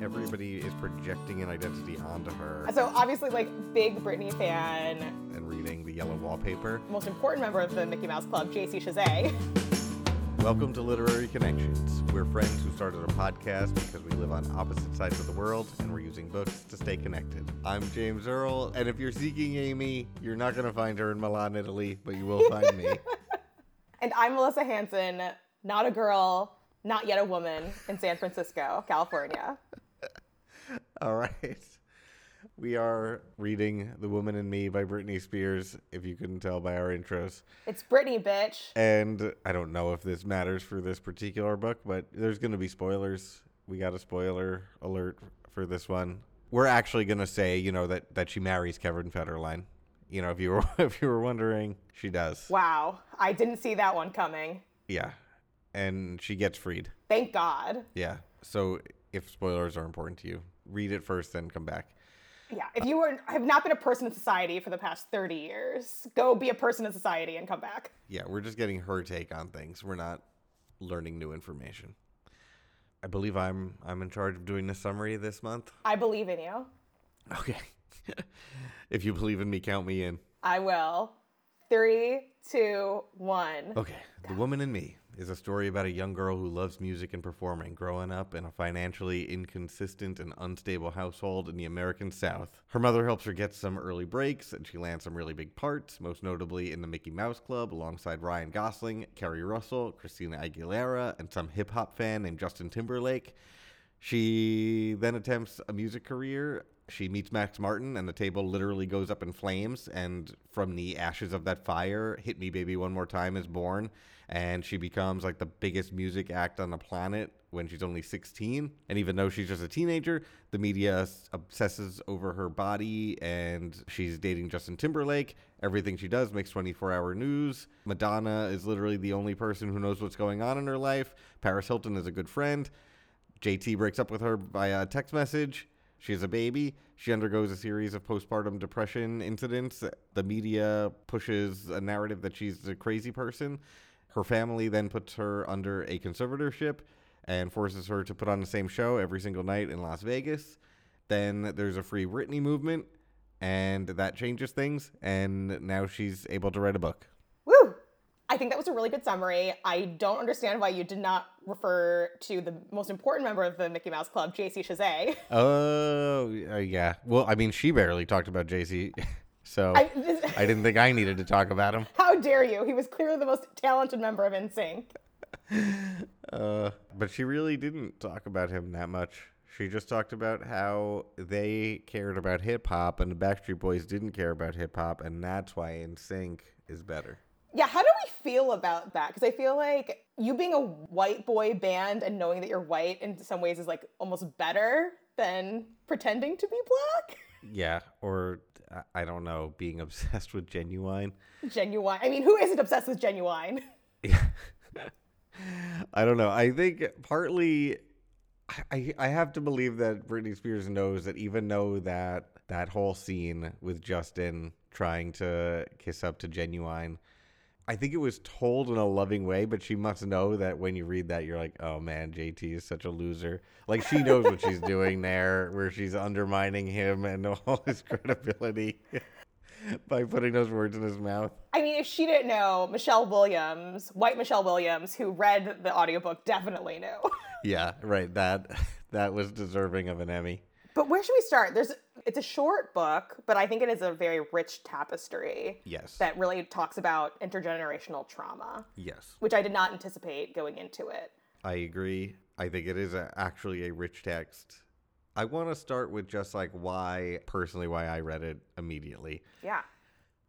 Everybody is projecting an identity onto her So obviously, like big Britney fan, and reading the yellow wallpaper. most important member of the Mickey Mouse Club, JC Chasez. Welcome to Literary Connections. We're friends who started a podcast because we live on opposite sides of the world and we're using books to stay connected. I'm James Earl, and if you're seeking Amy, you're not going to find her in Milan, Italy, but you will find me. And I'm Melissa Hanson, not a girl, not yet a woman, in San Francisco, California. All right. We are reading The Woman in Me by Britney Spears, if you couldn't tell by our intros. It's Britney, bitch. And I don't know if this matters for this particular book, but there's going to be spoilers. We got a spoiler alert for this one. We're actually going to say, you know, that that she marries Kevin Federline. You know, if you were if you were wondering, she does. Wow, I didn't see that one coming. Yeah. And she gets freed. Thank God. Yeah. So if spoilers are important to you, read it first then come back. Yeah, if you were have not been a person in society for the past 30 years, go be a person in society and come back. Yeah, we're just getting her take on things. We're not learning new information. I believe I'm I'm in charge of doing the summary this month. I believe in you. Okay. if you believe in me, count me in. I will. Three, two, one. Okay. The Woman in Me is a story about a young girl who loves music and performing, growing up in a financially inconsistent and unstable household in the American South. Her mother helps her get some early breaks, and she lands some really big parts, most notably in the Mickey Mouse Club alongside Ryan Gosling, Keri Russell, Christina Aguilera, and some hip hop fan named Justin Timberlake. She then attempts a music career. She meets Max Martin, and the table literally goes up in flames. And from the ashes of that fire, Hit Me Baby One More Time is born. And she becomes like the biggest music act on the planet when she's only 16. And even though she's just a teenager, the media obsesses over her body and she's dating Justin Timberlake. Everything she does makes 24 hour news. Madonna is literally the only person who knows what's going on in her life. Paris Hilton is a good friend. JT breaks up with her via text message. She has a baby. She undergoes a series of postpartum depression incidents. The media pushes a narrative that she's a crazy person. Her family then puts her under a conservatorship and forces her to put on the same show every single night in Las Vegas. Then there's a free Britney movement, and that changes things. And now she's able to write a book. Think that was a really good summary. I don't understand why you did not refer to the most important member of the Mickey Mouse Club, JC Chasez. Oh, uh, yeah. Well, I mean, she barely talked about JC, so I, I didn't think I needed to talk about him. how dare you? He was clearly the most talented member of NSYNC. Uh, but she really didn't talk about him that much. She just talked about how they cared about hip hop and the Backstreet Boys didn't care about hip hop, and that's why NSYNC is better. Yeah, how do feel about that? Because I feel like you being a white boy band and knowing that you're white in some ways is like almost better than pretending to be black. Yeah, or I- don't know, being obsessed with Ginuwine. Ginuwine. I mean, who isn't obsessed with Ginuwine? Yeah. I don't know. I think partly I I have to believe that Britney Spears knows that even though that that whole scene with Justin trying to kiss up to Ginuwine, I think it was told in a loving way, but she must know that when you read that you're like, "Oh man, JT is such a loser." Like she knows what she's doing there where she's undermining him and all his credibility by putting those words in his mouth. I mean, if she didn't know, Michelle Williams, white Michelle Williams, who read the audiobook, definitely knew. Yeah, right. That that was deserving of an Emmy. But where should we start? There's it's a short book, but I think it is a very rich tapestry Yes. that really talks about intergenerational trauma, yes. which I did not anticipate going into it. I agree. I think it is a, actually a rich text. I want to start with just like why personally why I read it immediately. Yeah.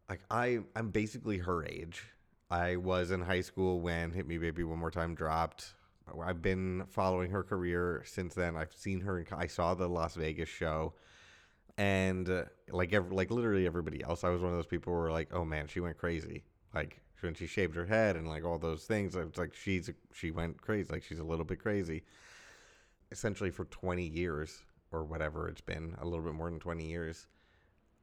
Like I I'm basically her age. I was in high school when Hit Me Baby One More Time dropped. I've been following her career since then. I've seen her in I saw the Las Vegas show. And uh, like like literally everybody else, I was one of those people who were like, "Oh man, she went crazy." Like when she shaved her head and like all those things, it's like she's she went crazy. Like she's a little bit crazy. Essentially for 20 years or whatever it's been, a little bit more than 20 years,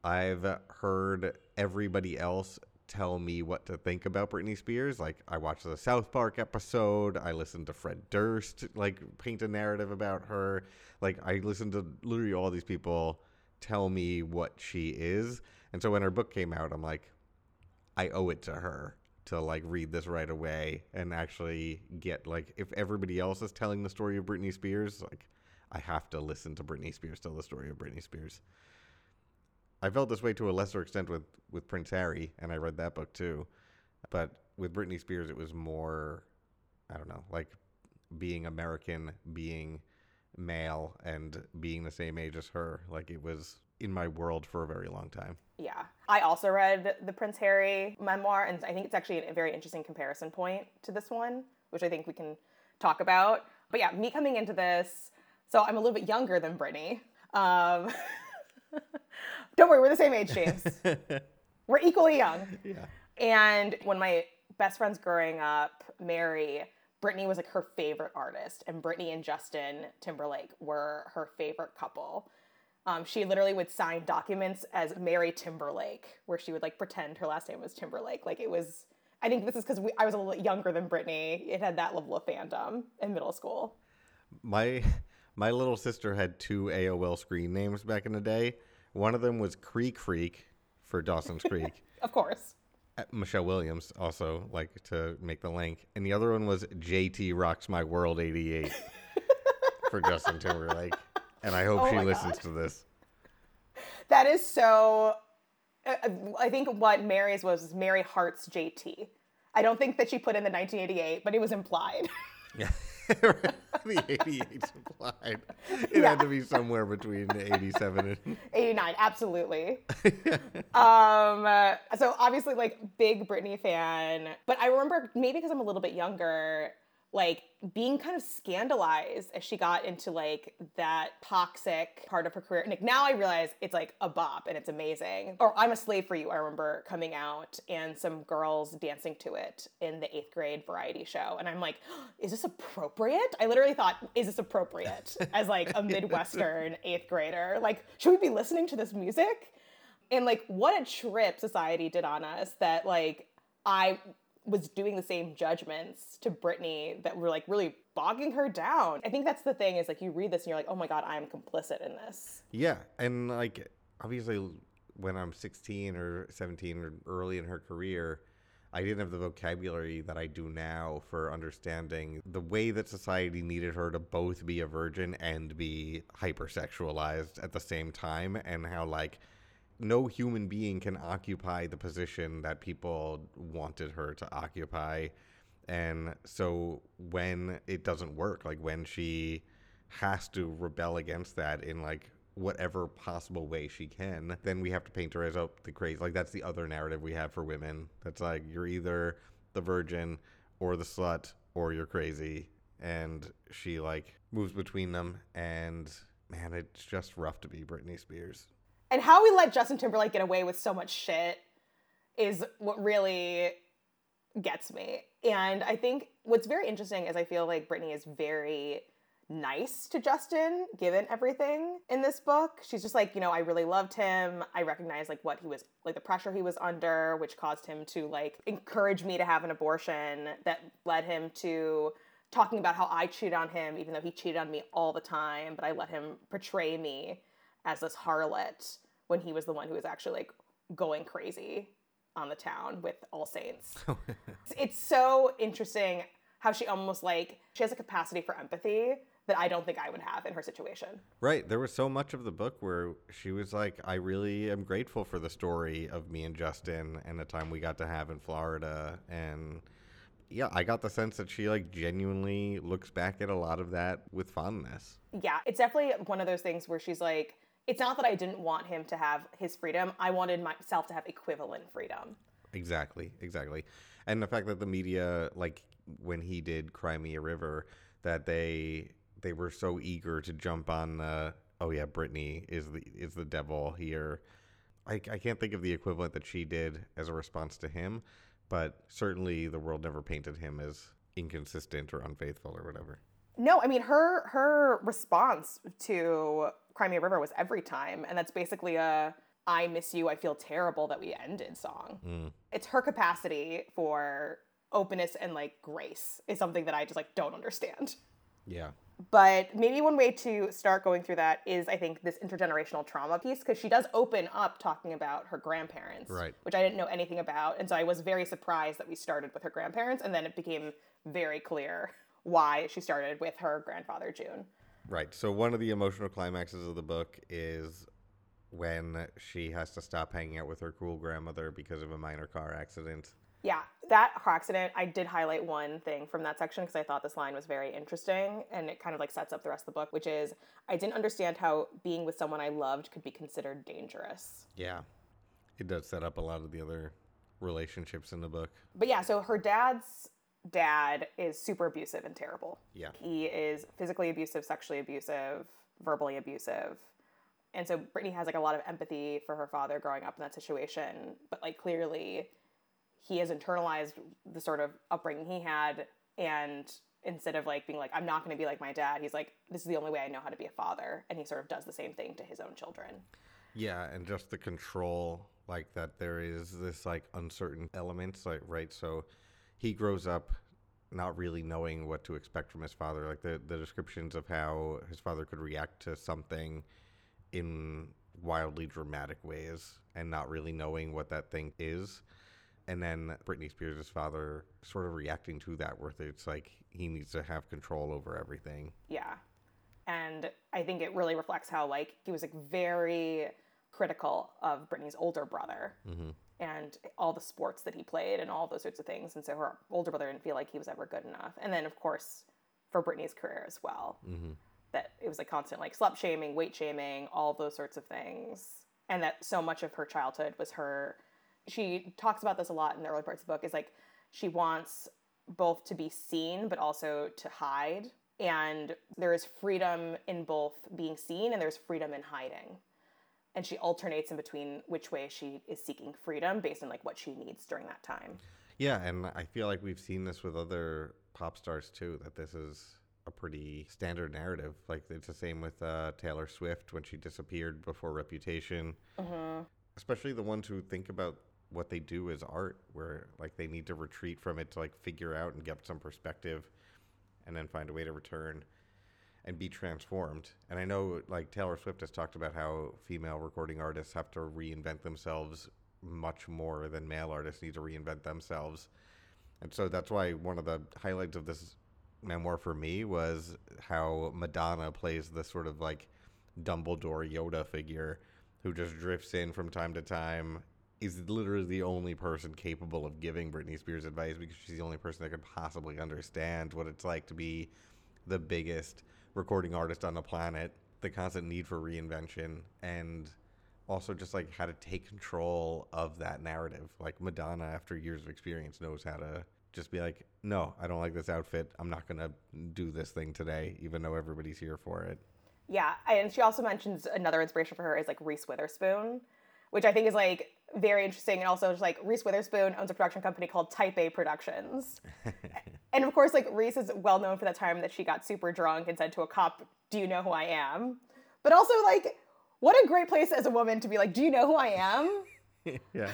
I've heard everybody else tell me what to think about Britney Spears. Like I watched the South Park episode, I listened to Fred Durst like paint a narrative about her. Like I listened to literally all these people tell me what she is. And so when her book came out, I'm like I owe it to her to like read this right away and actually get like if everybody else is telling the story of Britney Spears, like I have to listen to Britney Spears tell the story of Britney Spears. I felt this way to a lesser extent with with Prince Harry, and I read that book too. But with Britney Spears, it was more, I don't know, like being American, being male, and being the same age as her. Like it was in my world for a very long time. Yeah. I also read the Prince Harry memoir, and I think it's actually a very interesting comparison point to this one, which I think we can talk about. But yeah, me coming into this, so I'm a little bit younger than Britney. Um, don't worry, we're the same age, James. we're equally young. Yeah. And when my best friends growing up, Mary, Britney was like her favorite artist, and Britney and Justin Timberlake were her favorite couple. Um, she literally would sign documents as Mary Timberlake, where she would like pretend her last name was Timberlake. Like it was. I think this is because I was a little younger than Britney. It had that level of fandom in middle school. My my little sister had two AOL screen names back in the day. One of them was Creek Creek for Dawson's Creek. Of course. Uh, Michelle Williams also like to make the link, and the other one was JT Rocks My World '88 for Justin Timberlake. And I hope Oh she listens God. to this. That is so. uh, I think what Mary's was was Mary Hart's JT. I don't think that she put in the 1988, but it was implied. Yeah. the 88 supplied. It Yeah. had to be somewhere between 87 and 89, absolutely. um, so obviously, like, big Britney fan. But I remember, maybe because I'm a little bit younger, like, being kind of scandalized as she got into, like, that toxic part of her career. And like, now I realize it's, like, a bop and it's amazing. Or I'm a Slave for You, I remember coming out and some girls dancing to it in the eighth grade variety show. And I'm like, is this appropriate? I literally thought, is this appropriate as, like, a Midwestern eighth grader? Like, should we be listening to this music? and like what a trip society did on us that like I was doing the same judgments to Britney that were like really bogging her down. I think that's the thing is like you read this and you're like, oh my god, I'm complicit in this. Yeah, and like obviously when I'm 16 or 17 or early in her career, I didn't have the vocabulary that I do now for understanding the way that society needed her to both be a virgin and be hypersexualized at the same time and how like no human being can occupy the position that people wanted her to occupy. And so when it doesn't work, like when she has to rebel against that in like whatever possible way she can, then we have to paint her as oh the crazy. Like that's the other narrative we have for women. That's like you're either the virgin or the slut or you're crazy. And she like moves between them and man, it's just rough to be Britney Spears. And how we let Justin Timberlake get away with so much shit is what really gets me. And I think what's very interesting is I feel like Britney is very nice to Justin given everything in this book. She's just like, you know, I really loved him. I recognize like what he was like the pressure he was under, which caused him to like encourage me to have an abortion that led him to talking about how I cheated on him even though he cheated on me all the time, but I let him portray me as this harlot when he was the one who was actually like going crazy on the town with All Saints. it's so interesting how she almost like she has a capacity for empathy that I don't think I would have in her situation. Right. There was so much of the book where she was like, I really am grateful for the story of me and Justin and the time we got to have in Florida. And yeah, I got the sense that she like genuinely looks back at a lot of that with fondness. Yeah, it's definitely one of those things where she's like, it's not that I didn't want him to have his freedom. I wanted myself to have equivalent freedom. Exactly, exactly. And the fact that the media, like when he did Cry Me a River, that they they were so eager to jump on the oh yeah, Britney is the is the devil here. I, I can't think of the equivalent that she did as a response to him, but certainly the world never painted him as inconsistent or unfaithful or whatever. No, I mean her her response to Cry Me a River was every time, and that's basically a I miss you, I feel terrible that we ended song. Mm. It's her capacity for openness and like grace is something that I just like don't understand. Yeah. But maybe one way to start going through that is, I think, this intergenerational trauma piece, because she does open up talking about her grandparents, Right. which I didn't know anything about. And so I was very surprised that we started with her grandparents, and then it became very clear why she started with her grandfather, June. Right. So one of the emotional climaxes of the book is when she has to stop hanging out with her cool grandmother because of a minor car accident. Yeah, that car accident, I did highlight one thing from that section because I thought this line was very interesting and it kind of like sets up the rest of the book, which is I didn't understand how being with someone I loved could be considered dangerous. Yeah. It does set up a lot of the other relationships in the book. But yeah, so her dad's dad is super abusive and terrible. Yeah. He is physically abusive, sexually abusive, verbally abusive. And so Britney has like a lot of empathy for her father growing up in that situation, but like clearly he has internalized the sort of upbringing he had and instead of like being like I'm not going to be like my dad, he's like this is the only way I know how to be a father and he sort of does the same thing to his own children. Yeah, and just the control, like that there is this like uncertain elements, like right. So he grows up not really knowing what to expect from his father. Like the the descriptions of how his father could react to something in wildly dramatic ways, and not really knowing what that thing is. And then Britney Spears' father sort of reacting to that, where it's like he needs to have control over everything. Yeah. And I think it really reflects how like he was like very critical of Britney's older brother mm-hmm. And all the sports that he played and all those sorts of things. And so her older brother didn't feel like he was ever good enough. And then of course for Britney's career as well. Mm-hmm. That it was like constant like slut shaming, weight shaming, all those sorts of things. And that so much of her childhood was her she talks about this a lot in the early parts of the book is like she wants both to be seen but also to hide and there is freedom in both being seen and there's freedom in hiding and she alternates in between which way she is seeking freedom based on like what she needs during that time Yeah, and I feel like we've seen this with other pop stars too. That this is a pretty standard narrative. Like it's the same with uh, Taylor Swift when she disappeared before Reputation. Especially the ones who think about what they do as art, where like they need to retreat from it to like figure out and get some perspective, and then find a way to return and be transformed. And I know like Taylor Swift has talked about how female recording artists have to reinvent themselves much more than male artists need to reinvent themselves. And so that's why one of the highlights of this memoir for me was how Madonna plays this sort of like Dumbledore Yoda figure who just drifts in from time to time is literally the only person capable of giving Britney Spears advice because she's the only person that could possibly understand what it's like to be the biggest recording artist on the planet, the constant need for reinvention, and also just like how to take control of that narrative. Like Madonna, after years of experience, knows how to just be like, no, I don't like this outfit. I'm not going to do this thing today, even though everybody's here for it. Yeah, and she also mentions another inspiration for her is like Reese Witherspoon, which I think is like very interesting. And also, just like Reese Witherspoon owns a production company called Type A Productions, and of course, like Reese is well known for that time that she got super drunk and said to a cop, "Do you know who I am?" But also, like, what a great place as a woman to be like, "Do you know who I am?" yeah.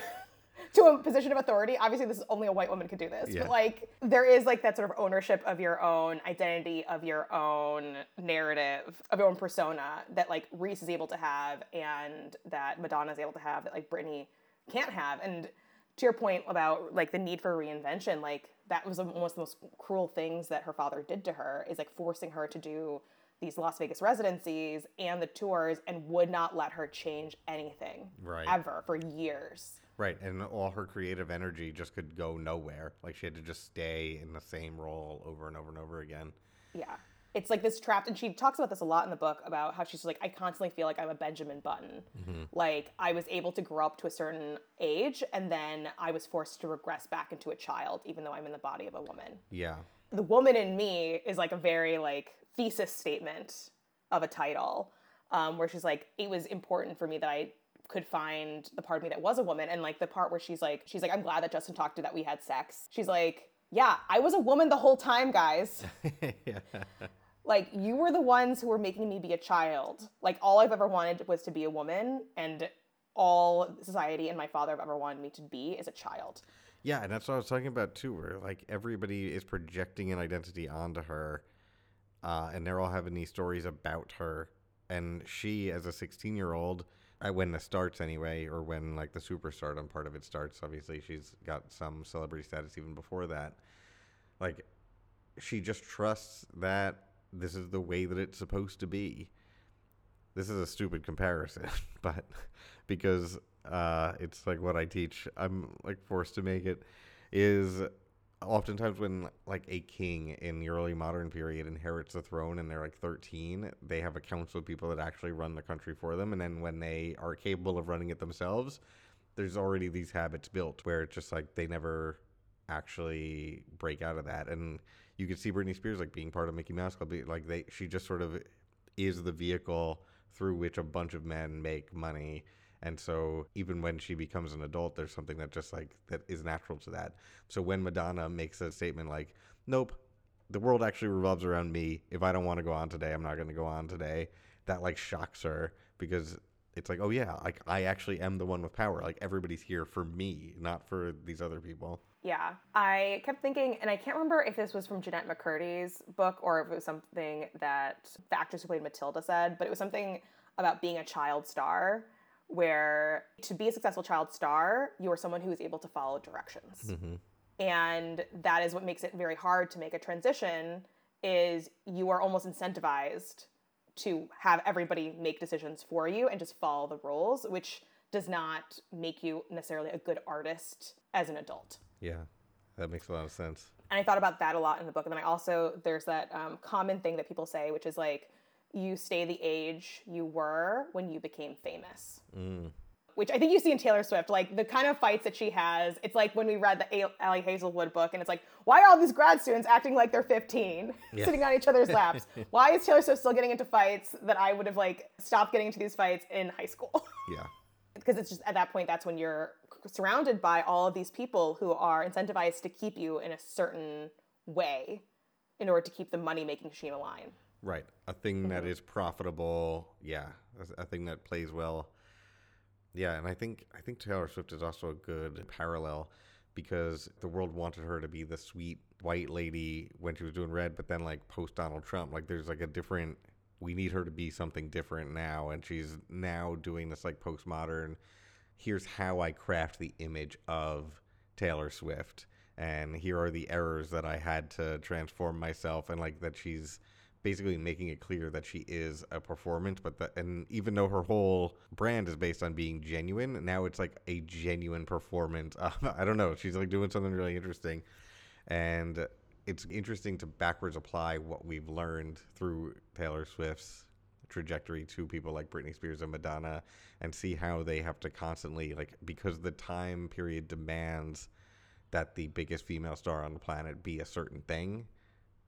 to a position of authority. Obviously, this is only a white woman could do this, Yeah. but like there is like that sort of ownership of your own identity, of your own narrative, of your own persona that like Reese is able to have, and that Madonna is able to have that like Britney can't have. And to your point about like the need for reinvention, like that was one of the most cruel things that her father did to her is like forcing her to do these Las Vegas residencies and the tours and would not let her change anything Right. ever for years. Right. And all her creative energy just could go nowhere. Like she had to just stay in the same role over and over and over again. Yeah. It's like this trapped, and she talks about this a lot in the book about how she's like, I constantly feel like I'm a Benjamin Button. Like, I was able to grow up to a certain age, and then I was forced to regress back into a child, even though I'm in the body of a woman. Yeah. The woman in me is like a very like thesis statement of a title, um, where she's like, it was important for me that I could find the part of me that was a woman, and like the part where she's like, she's like, I'm glad that Justin talked to that we had sex. She's like, yeah, I was a woman the whole time, guys. yeah. Like you were the ones who were making me be a child like all i've ever wanted was to be a woman and all society and my father have ever wanted me to be is a child. Yeah, and that's what I was talking about too, where like everybody is projecting an identity onto her, uh, and they're all having these stories about her. And she, as a 16 year old, when this starts anyway, or when like the superstardom part of it starts, obviously she's got some celebrity status even before that. Like, she just trusts that this is the way that it's supposed to be. This is a stupid comparison, but because uh, it's like what I teach, I'm like forced to make it. Is oftentimes when like a king in the early modern period inherits the throne and they're like 13 they have a council of people that actually run the country for them and then when they are capable of running it themselves there's already these habits built where it's just like they never actually break out of that and you could see Britney Spears like being part of Mickey Mouse Club like they she just sort of is the vehicle through which a bunch of men make money and so even when she becomes an adult, there's something that just like that is natural to that. So when Madonna makes a statement like, "Nope, the world actually revolves around me. If I don't want to go on today, I'm not going to go on today." That like shocks her because it's like, "Oh yeah, like I actually am the one with power. Like everybody's here for me, not for these other people." Yeah, I kept thinking, and I can't remember if this was from Jennette McCurdy's book or if it was something that the actress who played Matilda said, but it was something about being a child star where to be a successful child star, you are someone who is able to follow directions. Mm-hmm. And that is what makes it very hard to make a transition is you are almost incentivized to have everybody make decisions for you and just follow the rules, which does not make you necessarily a good artist as an adult. Yeah, that makes a lot of sense. And I thought about that a lot in the book. And then I also, there's that um, common thing that people say, which is like, you stay the age you were when you became famous. Mm. Which I think you see in Taylor Swift, like the kind of fights that she has. It's like when we read the Ali Hazelwood book, and it's like, why are all these grad students acting like they're 15, yeah. sitting on each other's laps? why is Taylor Swift still getting into fights that I would have like stopped getting into these fights in high school? Yeah. because it's just at that point, that's when you're surrounded by all of these people who are incentivized to keep you in a certain way in order to keep the money making machine alive. Right. A thing that mm-hmm. is profitable. Yeah. A thing that plays well. Yeah, and I think I think Taylor Swift is also a good parallel because the world wanted her to be the sweet white lady when she was doing red, but then like post Donald Trump, like there's like a different we need her to be something different now and she's now doing this like postmodern here's how I craft the image of Taylor Swift and here are the errors that I had to transform myself and like that she's basically making it clear that she is a performance but that and even though her whole brand is based on being genuine now it's like a genuine performance i don't know. She's like doing something really interesting. And it's interesting to backwards apply what we've learned through taylor swift's trajectory to people like britney spears and madonna and see how they have to constantly like because the time period demands that the biggest female star on the planet be a certain thing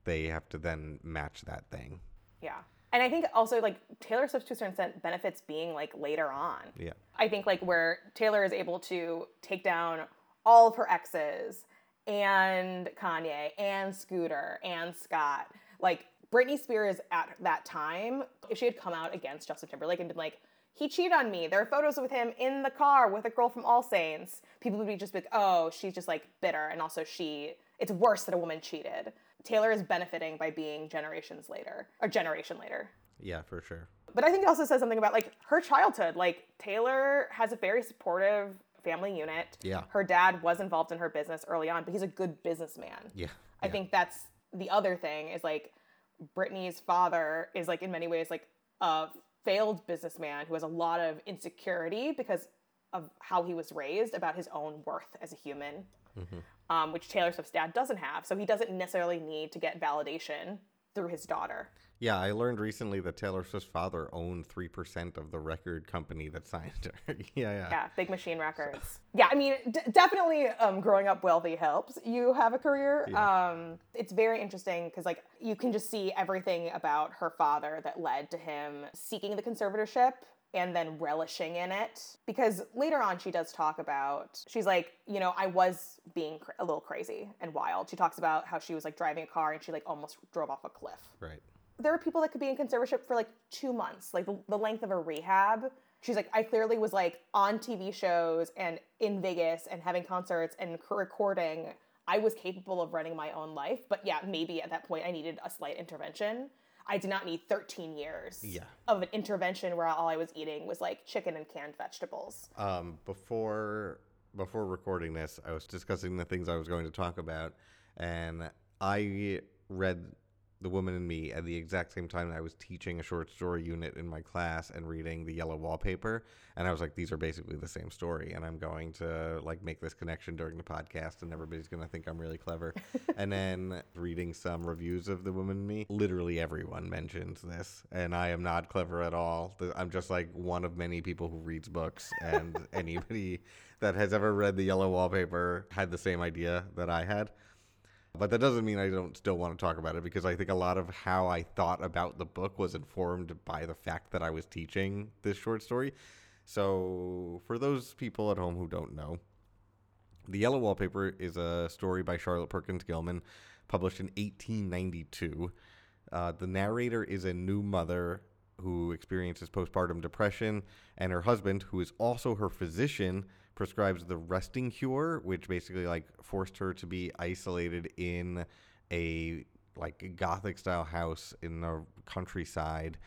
they have to then match that thing. Yeah. And I think also like Taylor Swift to a certain extent benefits being like later on. Yeah. I think like where Taylor is able to take down all of her exes and Kanye and Scooter and Scott. Like Britney Spears at that time, if she had come out against Justin Timberlake and been like, he cheated on me. There are photos with him in the car with a girl from All Saints. People would be just like, oh, she's just like bitter. And also, she, it's worse that a woman cheated. Taylor is benefiting by being generations later or generation later. Yeah, for sure. But I think it also says something about like her childhood. Like Taylor has a very supportive family unit. Yeah. Her dad was involved in her business early on, but he's a good businessman. Yeah. I yeah. think that's the other thing is like Britney's father is like in many ways like a failed businessman who has a lot of insecurity because of how he was raised about his own worth as a human. Mm-hmm um, which Taylor Swift's dad doesn't have. So he doesn't necessarily need to get validation through his daughter. Yeah, I learned recently that Taylor Swift's father owned 3% of the record company that signed her. yeah, yeah. Yeah, Big Machine Records. Yeah, I mean, d- definitely um, growing up wealthy helps you have a career. Yeah. Um, it's very interesting because, like, you can just see everything about her father that led to him seeking the conservatorship and then relishing in it. Because later on, she does talk about, she's like, you know, I was being a little crazy and wild. She talks about how she was like driving a car and she like almost drove off a cliff. Right. there are people that could be in conservatorship for like two months, like the, the length of a rehab. She's like, I clearly was like on TV shows and in Vegas and having concerts and c- recording. I was capable of running my own life, but yeah, maybe at that point I needed a slight intervention. I did not need 13 years Yeah. of an intervention where all I was eating was like chicken and canned vegetables. Um, before before recording this, I was discussing the things I was going to talk about, and I read The Woman in Me at the exact same time that I was teaching a short story unit in my class and reading The Yellow Wallpaper, and I was like, these are basically the same story, and I'm going to like make this connection during the podcast, and everybody's gonna think I'm really clever. and then reading some reviews of The Woman in Me, literally everyone mentions this, and I am not clever at all. I'm just like one of many people who reads books, and anybody that has ever read The Yellow Wallpaper had the same idea that I had. But that doesn't mean I don't still want to talk about it because I think a lot of how I thought about the book was informed by the fact that I was teaching this short story. So, for those people at home who don't know, The Yellow Wallpaper is a story by Charlotte Perkins Gilman, published in 1892. Uh, the narrator is a new mother who experiences postpartum depression, and her husband, who is also her physician, prescribes the resting cure, which basically like forced her to be isolated in a like gothic style house in the countryside.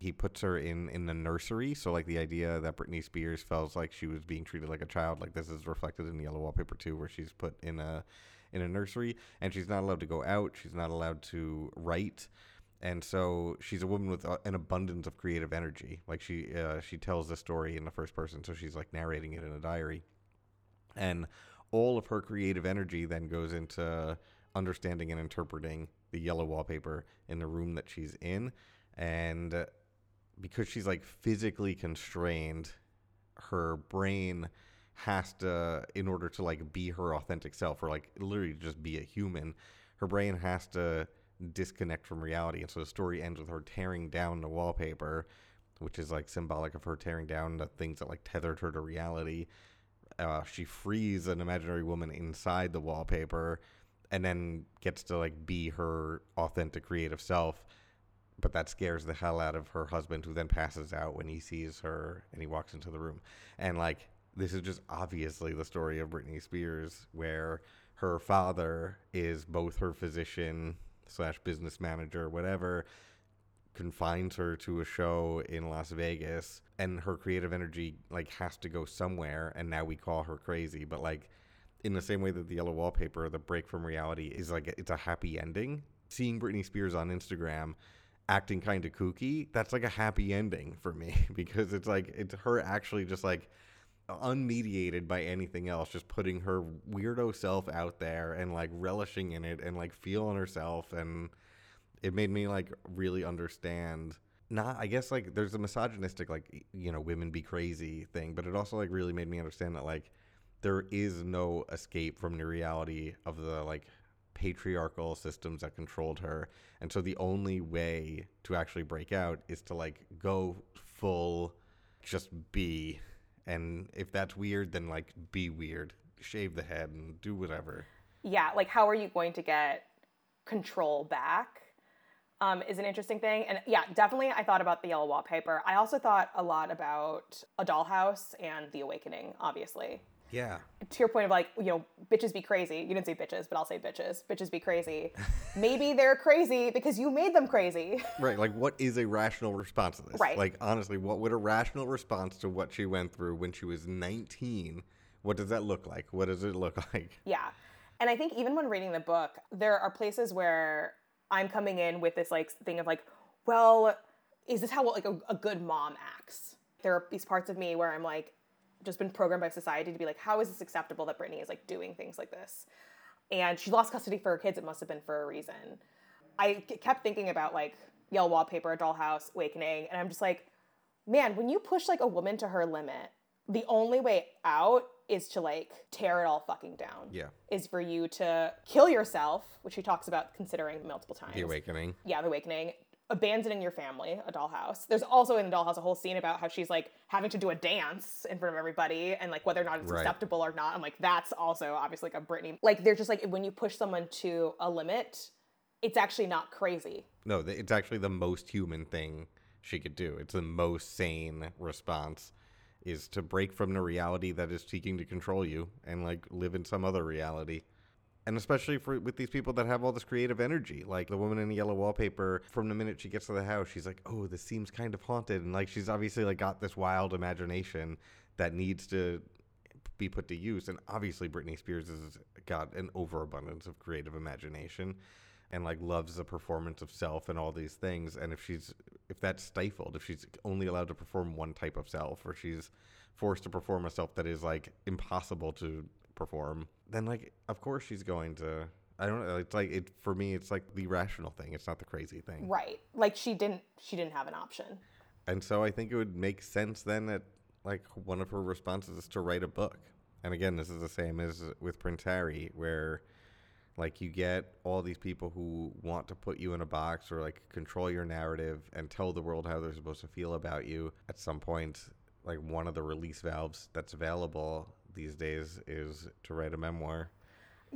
He puts her in in the nursery, so like the idea that Britney Spears felt like she was being treated like a child, like this is reflected in Yellow Wallpaper too, where she's put in a in a nursery. And she's not allowed to go out, she's not allowed to write and so she's a woman with an abundance of creative energy. Like she uh, she tells the story in the first person, so she's like narrating it in a diary, and all of her creative energy then goes into understanding and interpreting the yellow wallpaper in the room that she's in, and uh, because she's like physically constrained, her brain has to in order to like be her authentic self or like literally just be a human her brain has to disconnect from reality. And so the story ends with her tearing down the wallpaper which is like symbolic of her tearing down the things that like tethered her to reality. Uh, she frees an imaginary woman inside the wallpaper and then gets to like be her authentic creative self. But that scares the hell out of her husband who then passes out when he sees her and he walks into the room. And like this is just obviously the story of Britney Spears where her father is both her physician slash business manager whatever confines her to a show in Las Vegas and her creative energy like has to go somewhere and now we call her crazy. But like in the same way that the yellow wallpaper the break from reality is like it's a happy ending seeing Britney Spears on Instagram acting kind of kooky that's like a happy ending for me because it's like it's her actually just like unmediated by anything else just putting her weirdo self out there and like relishing in it and like feeling herself and it made me like really understand not i guess like there's a misogynistic like you know women be crazy thing but it also like really made me understand that like there is no escape from the reality of the like patriarchal systems that controlled her. And so the only way to actually break out is to like go full just be and if that's weird then like be weird shave the head and do whatever yeah, like how are you going to get control back? Um, is an interesting thing. And yeah, definitely I thought about the yellow wallpaper. I also thought a lot about a dollhouse and the awakening, obviously. Yeah To your point of like, you know, bitches be crazy. You didn't say bitches, but I'll say bitches. Bitches be crazy. Maybe they're crazy because you made them crazy. Right, like what is a rational response to this? Right. Like honestly, what would a rational response to what she went through when she was 19? What does that look like? What does it look like? Yeah. And I think even when reading the book, there are places where I'm coming in with this like thing of like, well, is this how like a, a good mom acts? There are these parts of me where I'm like, just been programmed by society to be like, how is this acceptable that Britney is like doing things like this? And she lost custody for her kids. It must have been for a reason. I kept thinking about like yellow wallpaper, dollhouse, awakening, and I'm just like, man, when you push like a woman to her limit, the only way out is to like tear it all fucking down. Yeah. Is for you to kill yourself, which he talks about considering multiple times. The awakening. Yeah, the awakening. Abandoning your family, a dollhouse. There's also in the dollhouse a whole scene about how she's like having to do a dance in front of everybody and like whether or not it's Right. acceptable or not. I'm like, that's also obviously like a Britney. Like they're just like when you push someone to a limit, it's actually not crazy. No, it's actually the most human thing she could do. It's the most sane response is to break from the reality that is seeking to control you and like live in some other reality. And especially for with these people that have all this creative energy, like the woman in the yellow wallpaper. From the minute she gets to the house, she's like, "Oh, this seems kind of haunted," and like she's obviously like got this wild imagination that needs to be put to use. And obviously, Britney Spears has got an overabundance of creative imagination and like loves the performance of self and all these things and if she's if that's stifled if she's only allowed to perform one type of self or she's forced to perform a self that is like impossible to perform then like of course she's going to i don't know it's like it for me it's like the rational thing it's not the crazy thing Right. Like she didn't she didn't have an option. and so i think it would make sense then that like one of her responses is to write a book and again this is the same as with prince harry where like you get all these people who want to put you in a box or like control your narrative and tell the world how they're supposed to feel about you at some point like one of the release valves that's available these days is to write a memoir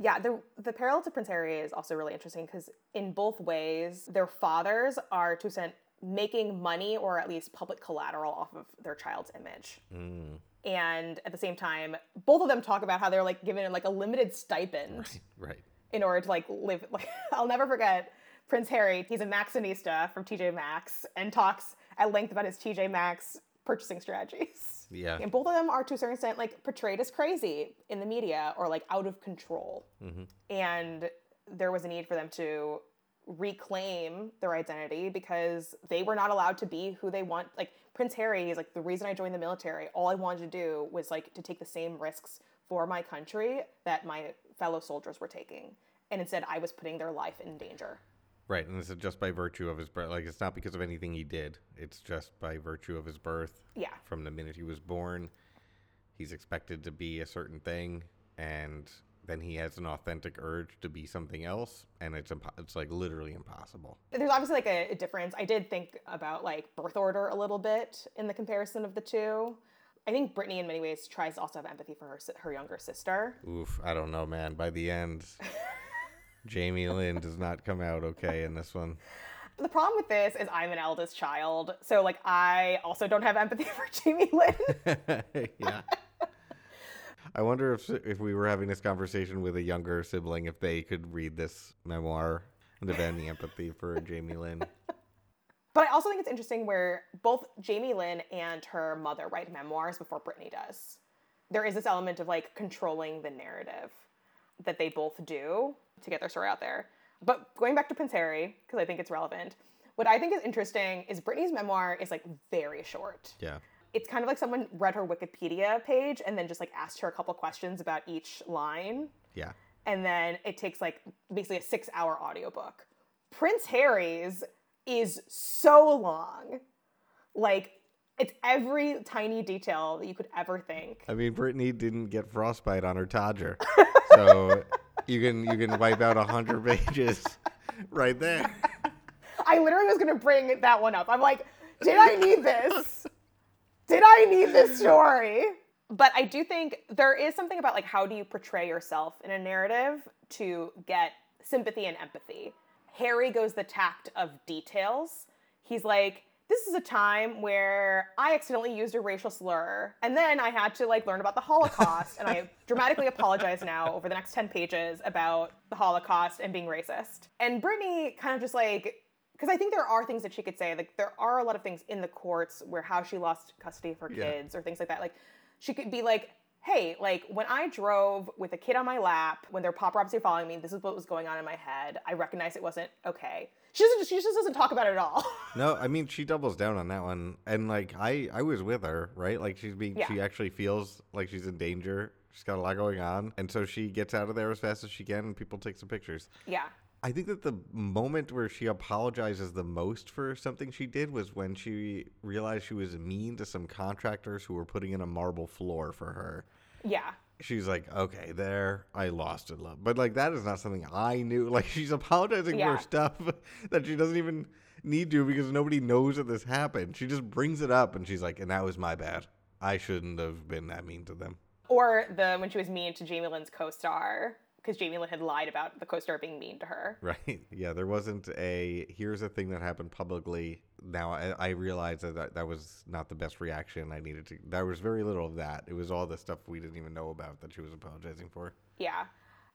Yeah, the the parallel to Prince Harry is also really interesting because in both ways, their fathers are to extent making money or at least public collateral off of their child's image. mm, And at the same time, both of them talk about how they're like given like a limited stipend right in order to like live. Like I'll never forget Prince Harry. He's a Maxxinista from TJ Maxx and talks at length about his TJ Maxx purchasing strategies. yeah And both of them are to a certain extent like portrayed as crazy in the media or like out of control. Mhm. And there was a need for them to reclaim their identity because they were not allowed to be who they want. Like Prince Harry is like the reason I joined the military. All I wanted to do was like to take the same risks for my country that my fellow soldiers were taking. And instead I was putting their life in danger. Right and this is just by virtue of his birth like it's not because of anything he did it's just by virtue of his birth Yeah. from the minute he was born. He's expected to be a certain thing, and then he has an authentic urge to be something else, and it's impo- it's like literally impossible. there's obviously like a, a difference. I did think about like birth order a little bit in the comparison of the two. I think Britney, in many ways, tries to also have empathy for her her younger sister. Oof, I don't know, man. By the end, Jamie Lynn does not come out okay in this one. The problem with this is I'm an eldest child, so like I also don't have empathy for Jamie Lynn. yeah. I wonder if if we were having this conversation with a younger sibling, if they could read this memoir and have any empathy for Jamie Lynn. but I also think it's interesting where both Jamie Lynn and her mother write memoirs before Britney does. There is this element of like controlling the narrative that they both do to get their story out there. But going back to Prince Harry, because I think it's relevant, what I think is interesting is Britney's memoir is like very short. Yeah. It's kind of like someone read her Wikipedia page and then just like asked her a couple questions about each line. Yeah. And then it takes like basically a six hour audiobook. Prince Harry's is so long. Like, it's every tiny detail that you could ever think. I mean, Britney didn't get frostbite on her Todger, so you can you can wipe out a hundred pages right there. I literally was gonna bring that one up. I'm like, did I need this? Did I need this story? But I do think there is something about like how do you portray yourself in a narrative to get sympathy and empathy. Harry goes the tact of details. He's like, this is a time where I accidentally used a racial slur, and then I had to like learn about the Holocaust, and I dramatically apologize now over the next 10 pages about the Holocaust and being racist. And Britney kind of just like because I think there are things that she could say. Like there are a lot of things in the courts where how she lost custody of her Yeah. kids or things like that. Like she could be like, "Hey, like when I drove with a kid on my lap, when were paparazzi following me, this is what was going on in my head. I recognize it wasn't okay." She doesn't. She just doesn't talk about it at all. No, I mean she doubles down on that one, and like I I was with her, right? Like she's being Yeah. she actually feels like she's in danger. She's got a lot going on, and so she gets out of there as fast as she can, and people take some pictures. yeah. I think that the moment where she apologizes the most for something she did was when she realized she was mean to some contractors who were putting in a marble floor for her. Yeah. She's like, okay, there, I lost in love. But like, that is not something I knew. Like, she's apologizing Yeah. for stuff that she doesn't even need to because nobody knows that this happened. She just brings it up and she's like, and that was my bad. I shouldn't have been that mean to them. Or the when she was mean to Jamie Lynn's co-star because Jamie Lynn had lied about the co-star being mean to her. Right. Yeah, there wasn't a here's a thing that happened publicly. Now I, I realize that, that that was not the best reaction I needed to. There was very little of that. It was all the stuff we didn't even know about that she was apologizing for. Yeah.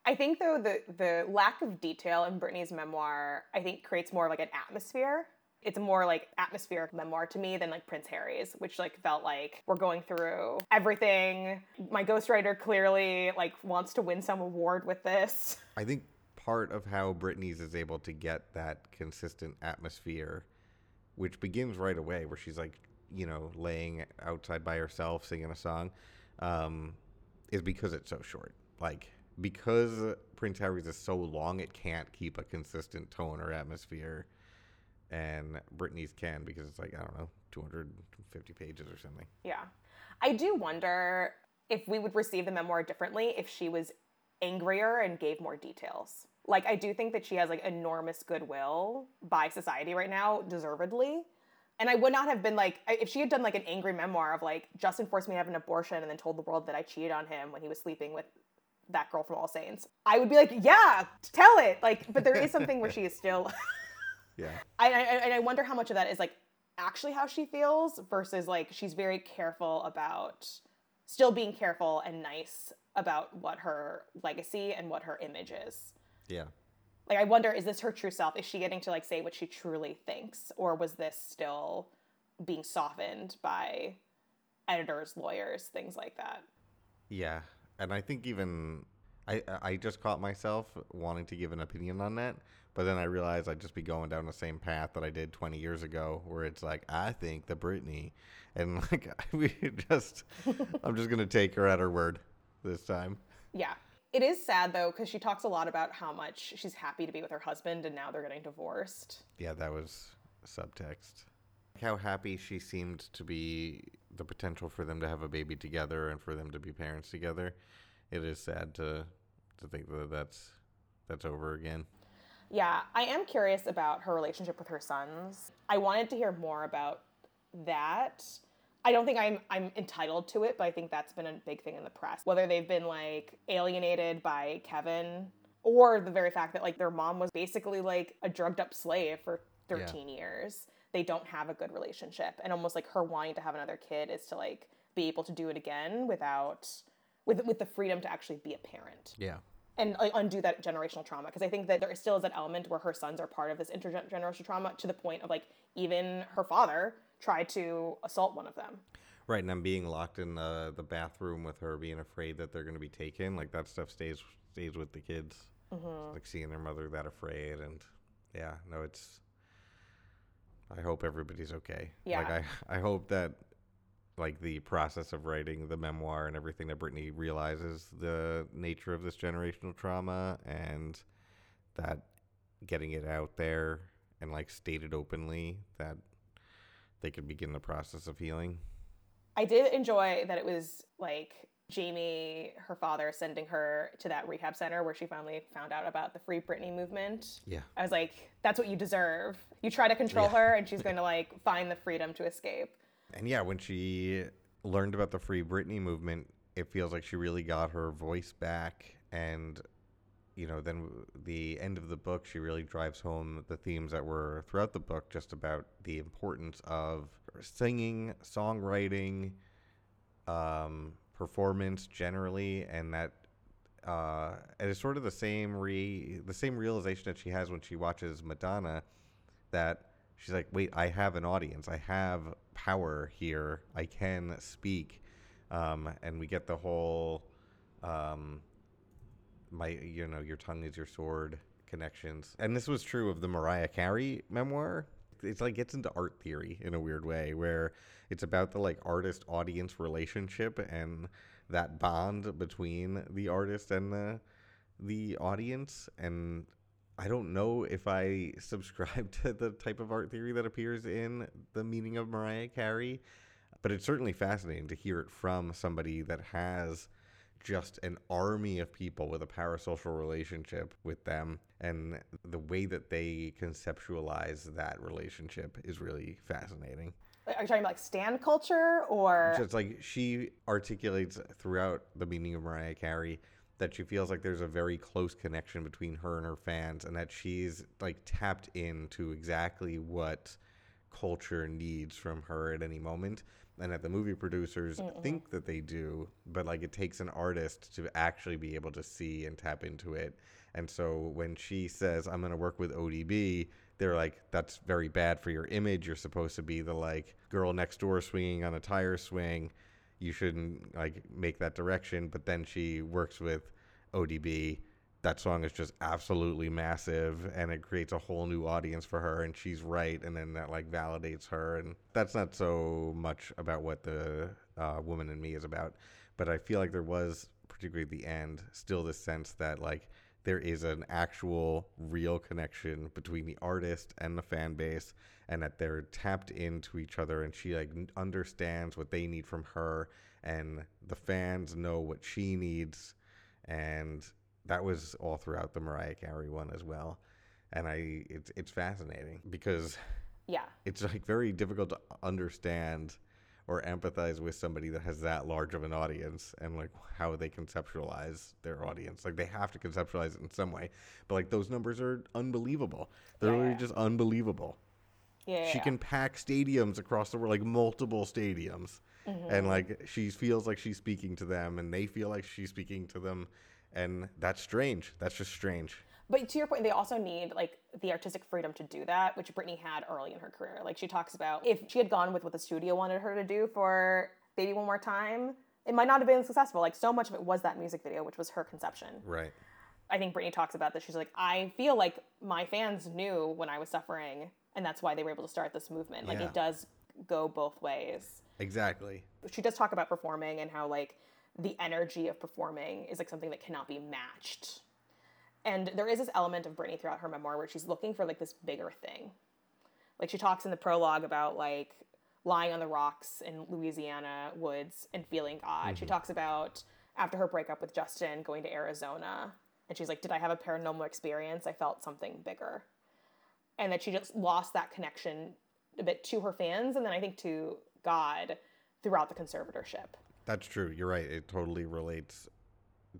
I think though the the lack of detail in Britney's memoir, I think creates more like an atmosphere. It's a more like atmospheric memoir to me than like Prince Harry's, which like felt like we're going through everything. My ghostwriter clearly like wants to win some award with this. I think part of how Britney's is able to get that consistent atmosphere, which begins right away, where she's like, you know, laying outside by herself singing a song, um, is because it's so short. Like, because Prince Harry's is so long, it can't keep a consistent tone or atmosphere. And Britney's can because it's like, I don't know, 250 pages or something. Yeah. I do wonder if we would receive the memoir differently if she was angrier and gave more details. Like I do think that she has like enormous goodwill by society right now, deservedly. And I would not have been like if she had done like an angry memoir of like Justin forced me to have an abortion and then told the world that I cheated on him when he was sleeping with that girl from All Saints. I would be like, yeah, tell it. Like, but there is something where she is still. yeah. I, I and I wonder how much of that is like actually how she feels versus like she's very careful about still being careful and nice about what her legacy and what her image is. Yeah. Like I wonder is this her true self? Is she getting to like say what she truly thinks or was this still being softened by editors, lawyers, things like that? Yeah. And I think even I I just caught myself wanting to give an opinion on that, but then I realized I'd just be going down the same path that I did 20 years ago, where it's like I think the Britney, and like we just I'm just gonna take her at her word this time. Yeah. It is sad though, because she talks a lot about how much she's happy to be with her husband and now they're getting divorced. Yeah, that was subtext. How happy she seemed to be the potential for them to have a baby together and for them to be parents together. It is sad to to think that that's that's over again. Yeah, I am curious about her relationship with her sons. I wanted to hear more about that. I don't think I'm I'm entitled to it, but I think that's been a big thing in the press. Whether they've been like alienated by Kevin or the very fact that like their mom was basically like a drugged up slave for 13 yeah. years. They don't have a good relationship and almost like her wanting to have another kid is to like be able to do it again without with with the freedom to actually be a parent. Yeah and like, undo that generational trauma because i think that there still is an element where her sons are part of this intergenerational trauma to the point of like even her father try to assault one of them. Right, and I'm being locked in the the bathroom with her, being afraid that they're going to be taken. Like that stuff stays stays with the kids. Mm-hmm. Like seeing their mother that afraid, and yeah, no, it's. I hope everybody's okay. Yeah. Like I, I hope that, like the process of writing the memoir and everything that Britney realizes the nature of this generational trauma and that getting it out there and like stated openly that they could begin the process of healing. I did enjoy that it was like Jamie, her father, sending her to that rehab center where she finally found out about the Free Britney movement. Yeah. I was like, that's what you deserve. You try to control yeah. her, and she's going to like find the freedom to escape. And yeah, when she learned about the Free Britney movement, it feels like she really got her voice back and you know, then the end of the book, she really drives home the themes that were throughout the book, just about the importance of singing, songwriting, um, performance generally, and that uh, it is sort of the same re the same realization that she has when she watches Madonna, that she's like, wait, I have an audience, I have power here, I can speak, um, and we get the whole. Um, my you know your tongue is your sword connections. And this was true of the mariah carey memoir. It's like gets into art theory in a weird way where it's about the like artist audience relationship and that bond between the artist and the the audience. And I don't know if I subscribe to the type of art theory that appears in the meaning of Mariah Carey, but it's certainly fascinating to hear it from somebody that has just an army of people with a parasocial relationship with them and the way that they conceptualize that relationship is really fascinating. Are you talking about like stan culture or? Just like she articulates throughout the meaning of mariah carey that she feels like there's a very close connection between her and her fans and that she's like tapped into exactly what culture needs from her at any moment and that the movie producers think that they do but like it takes an artist to actually be able to see and tap into it. And so when she says i'm going to work with odb they're like that's very bad for your image. You're supposed to be the like girl next door swinging on a tire swing. You shouldn't like make that direction. But then she works with odb that song is just absolutely massive and it creates a whole new audience for her and she's right and then that like validates her and that's not so much about what the uh, woman in me is about but i feel like there was particularly at the end still the sense that like there is an actual real connection between the artist and the fan base and that they're tapped into each other and she like understands what they need from her and the fans know what she needs and that was all throughout the Mariah Carey one as well. And I it's it's fascinating because Yeah. it's like very difficult to understand or empathize with somebody that has that large of an audience and like how they conceptualize their audience. Like they have to conceptualize it in some way. But like those numbers are unbelievable. They're Yeah, really yeah. just unbelievable. Yeah. She yeah. can pack stadiums across the world, like multiple stadiums. Mm-hmm. And like she feels like she's speaking to them and they feel like she's speaking to them. And that's strange. That's just strange. But to your point, they also need like the artistic freedom to do that, which Britney had early in her career. Like she talks about if she had gone with what the studio wanted her to do for Baby One More Time, it might not have been successful. Like so much of it was that music video, which was her conception. Right. I think Britney talks about this. She's like, I feel like my fans knew when I was suffering, and that's why they were able to start this movement. Like Yeah. it does go both ways. Exactly. She does talk about performing and how like the energy of performing is like something that cannot be matched. And there is this element of Britney throughout her memoir where she's looking for like this bigger thing. Like she talks in the prologue about like lying on the rocks in Louisiana woods and feeling God. She mm-hmm. talks about after her breakup with Justin going to Arizona and she's like, Did I have a paranormal experience? I felt something bigger. And that she just lost that connection a bit to her fans and then I think to God throughout the conservatorship. That's true. You're right. It totally relates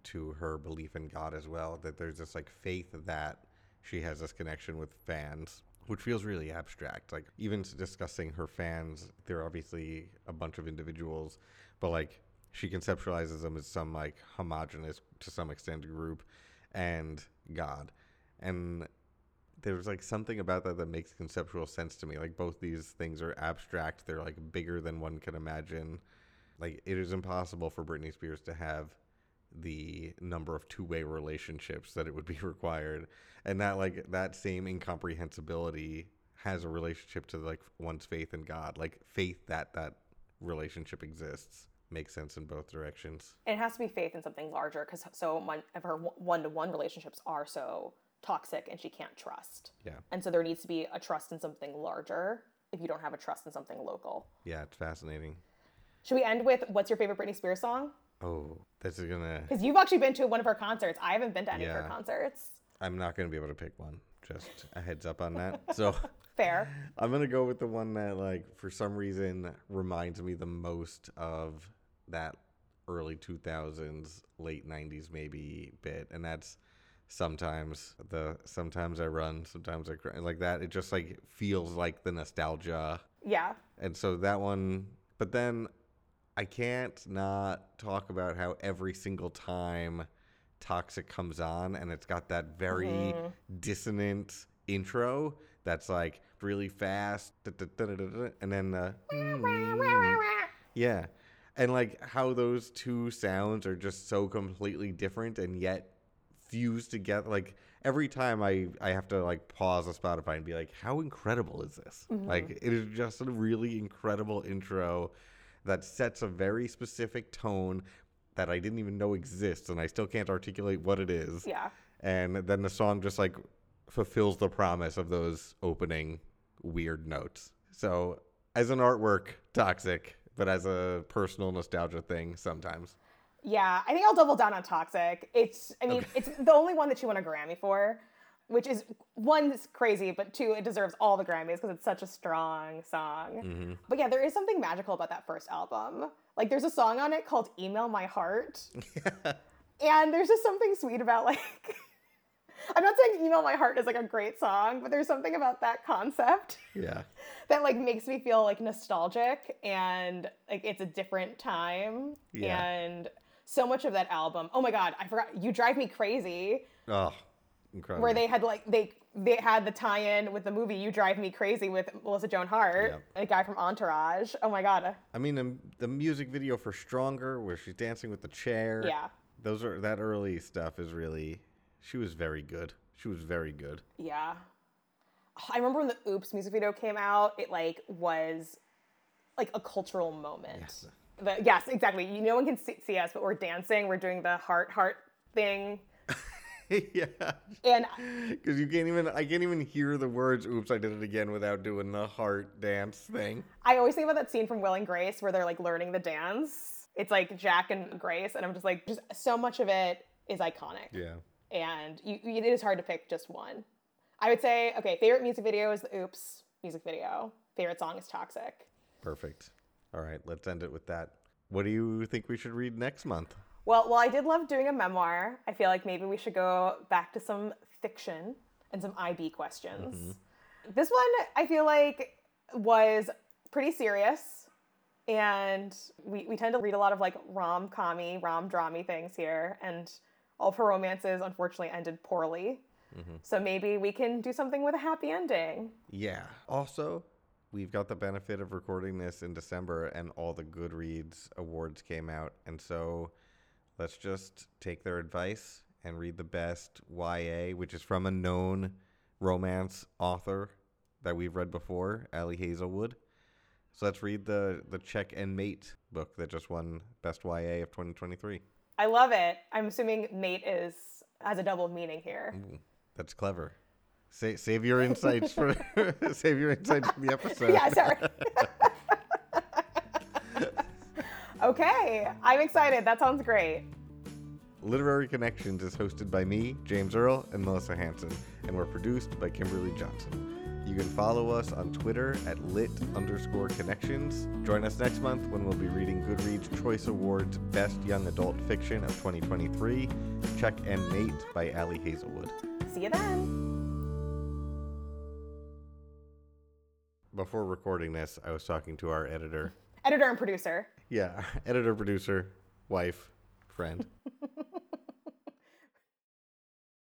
to her belief in God as well. That there's this like faith that she has this connection with fans, which feels really abstract. Like even discussing her fans, they're obviously a bunch of individuals, but like she conceptualizes them as some like homogenous to some extent group, and God, and there's like something about that that makes conceptual sense to me. Like both these things are abstract. They're like bigger than one can imagine. Like it is impossible for Britney Spears to have the number of two-way relationships that it would be required. And that like that same incomprehensibility has a relationship to like one's faith in God. Like faith that that relationship exists makes sense in both directions. It has to be faith in something larger because so much of her one to one relationships are so toxic and she can't trust. yeah. And so there needs to be a trust in something larger if you don't have a trust in something local. yeah it's fascinating Should we end with what's your favorite Britney Spears song? oh this is gonna Because you've actually been to one of her concerts. I haven't been to any of her concerts. i'm not gonna be able to pick one just a heads up on that so Fair. I'm gonna go with the one that, like, for some reason, reminds me the most of that early 2000s, late 90s, maybe bit, and that's sometimes the sometimes I run, sometimes I cry, like that. It just like feels like the nostalgia, Yeah. and so that one. But then I can't not talk about how every single time Toxic comes on, and it's got that very mm-hmm. dissonant intro that's like really fast, and then the mm-hmm. yeah, and like how those two sounds are just so completely different and yet fused together. Like every time I I have to like pause on Spotify and be like, how incredible is this? Mm-hmm. Like it is just a really incredible intro that sets a very specific tone that I didn't even know exists, and I still can't articulate what it is Yeah. and then the song just like fulfills the promise of those opening weird notes. So, as an artwork, toxic, but as a personal nostalgia thing, sometimes. Yeah, I think I'll double down on Toxic. It's, I mean, it's the only one that she won a Grammy for, which is one, is crazy, but two, it deserves all the Grammys because it's such a strong song. Mm-hmm. But yeah, there is something magical about that first album. Like, there's a song on it called Email My Heart. And there's just something sweet about like I'm not saying Email My Heart is like a great song, but there's something about that concept Yeah. that like makes me feel like nostalgic and like it's a different time. Yeah. And so much of that album. Oh my god, I forgot You Drive Me Crazy, Oh, incredible. where they had like they they had the tie-in with the movie You Drive Me Crazy with Melissa Joan Hart, Yep. a guy from Entourage. Oh my god. I mean, the, the music video for Stronger, where she's dancing with the chair. Yeah. Those are that early stuff is really. She was very good. She was very good. Yeah. I remember when the Oops music video came out, it like was like a cultural moment. Yes. The, yes, exactly. You, no one can see, see us, but we're dancing. We're doing the heart heart thing. yeah. And Because you can't even. I can't even hear the words. Oops! I did it again without doing the heart dance thing. I always think about that scene from Will and Grace where they're like learning the dance. It's like Jack and Grace, and I'm just like, just so much of it is iconic. Yeah. And you, it is hard to pick just one. I would say, okay, favorite music video is the Oops music video. Favorite song is Toxic. Perfect. All right. Let's end it with that. What do you think we should read next month? Well, well, I did love doing a memoir. I feel like maybe we should go back to some fiction and some IB questions. Mm-hmm. This one, I feel like, was pretty serious. And we, we tend to read a lot of like rom commy, rom drammy things here. And all of her romances, unfortunately, ended poorly. Mm-hmm. So maybe we can do something with a happy ending. Yeah. Also, we've got the benefit of recording this in December, and all the Goodreads awards came out, and so let's just take their advice and read the best YA, which is from a known romance author that we've read before, Ali Hazelwood. So let's read the the Check and Mate book that just won Best YA of 2023. I love it. I'm assuming mate is has a double meaning here. That's clever. Sa- save your insights for save your insights for the episode. yeah, sorry. okay, I'm excited. That sounds great. Literary Connections is hosted by me, James Earl, and Melissa Hanson, and we're produced by Kimberly Johnson. You can follow us on Twitter at lit underscore connections. Join us next month when we'll be reading Goodreads Choice Awards Best Young Adult Fiction of 2023, Check and Mate by Ali Hazelwood. See you then. Before recording this, I was talking to our editor. Editor and producer. Yeah, editor, producer, wife, friend.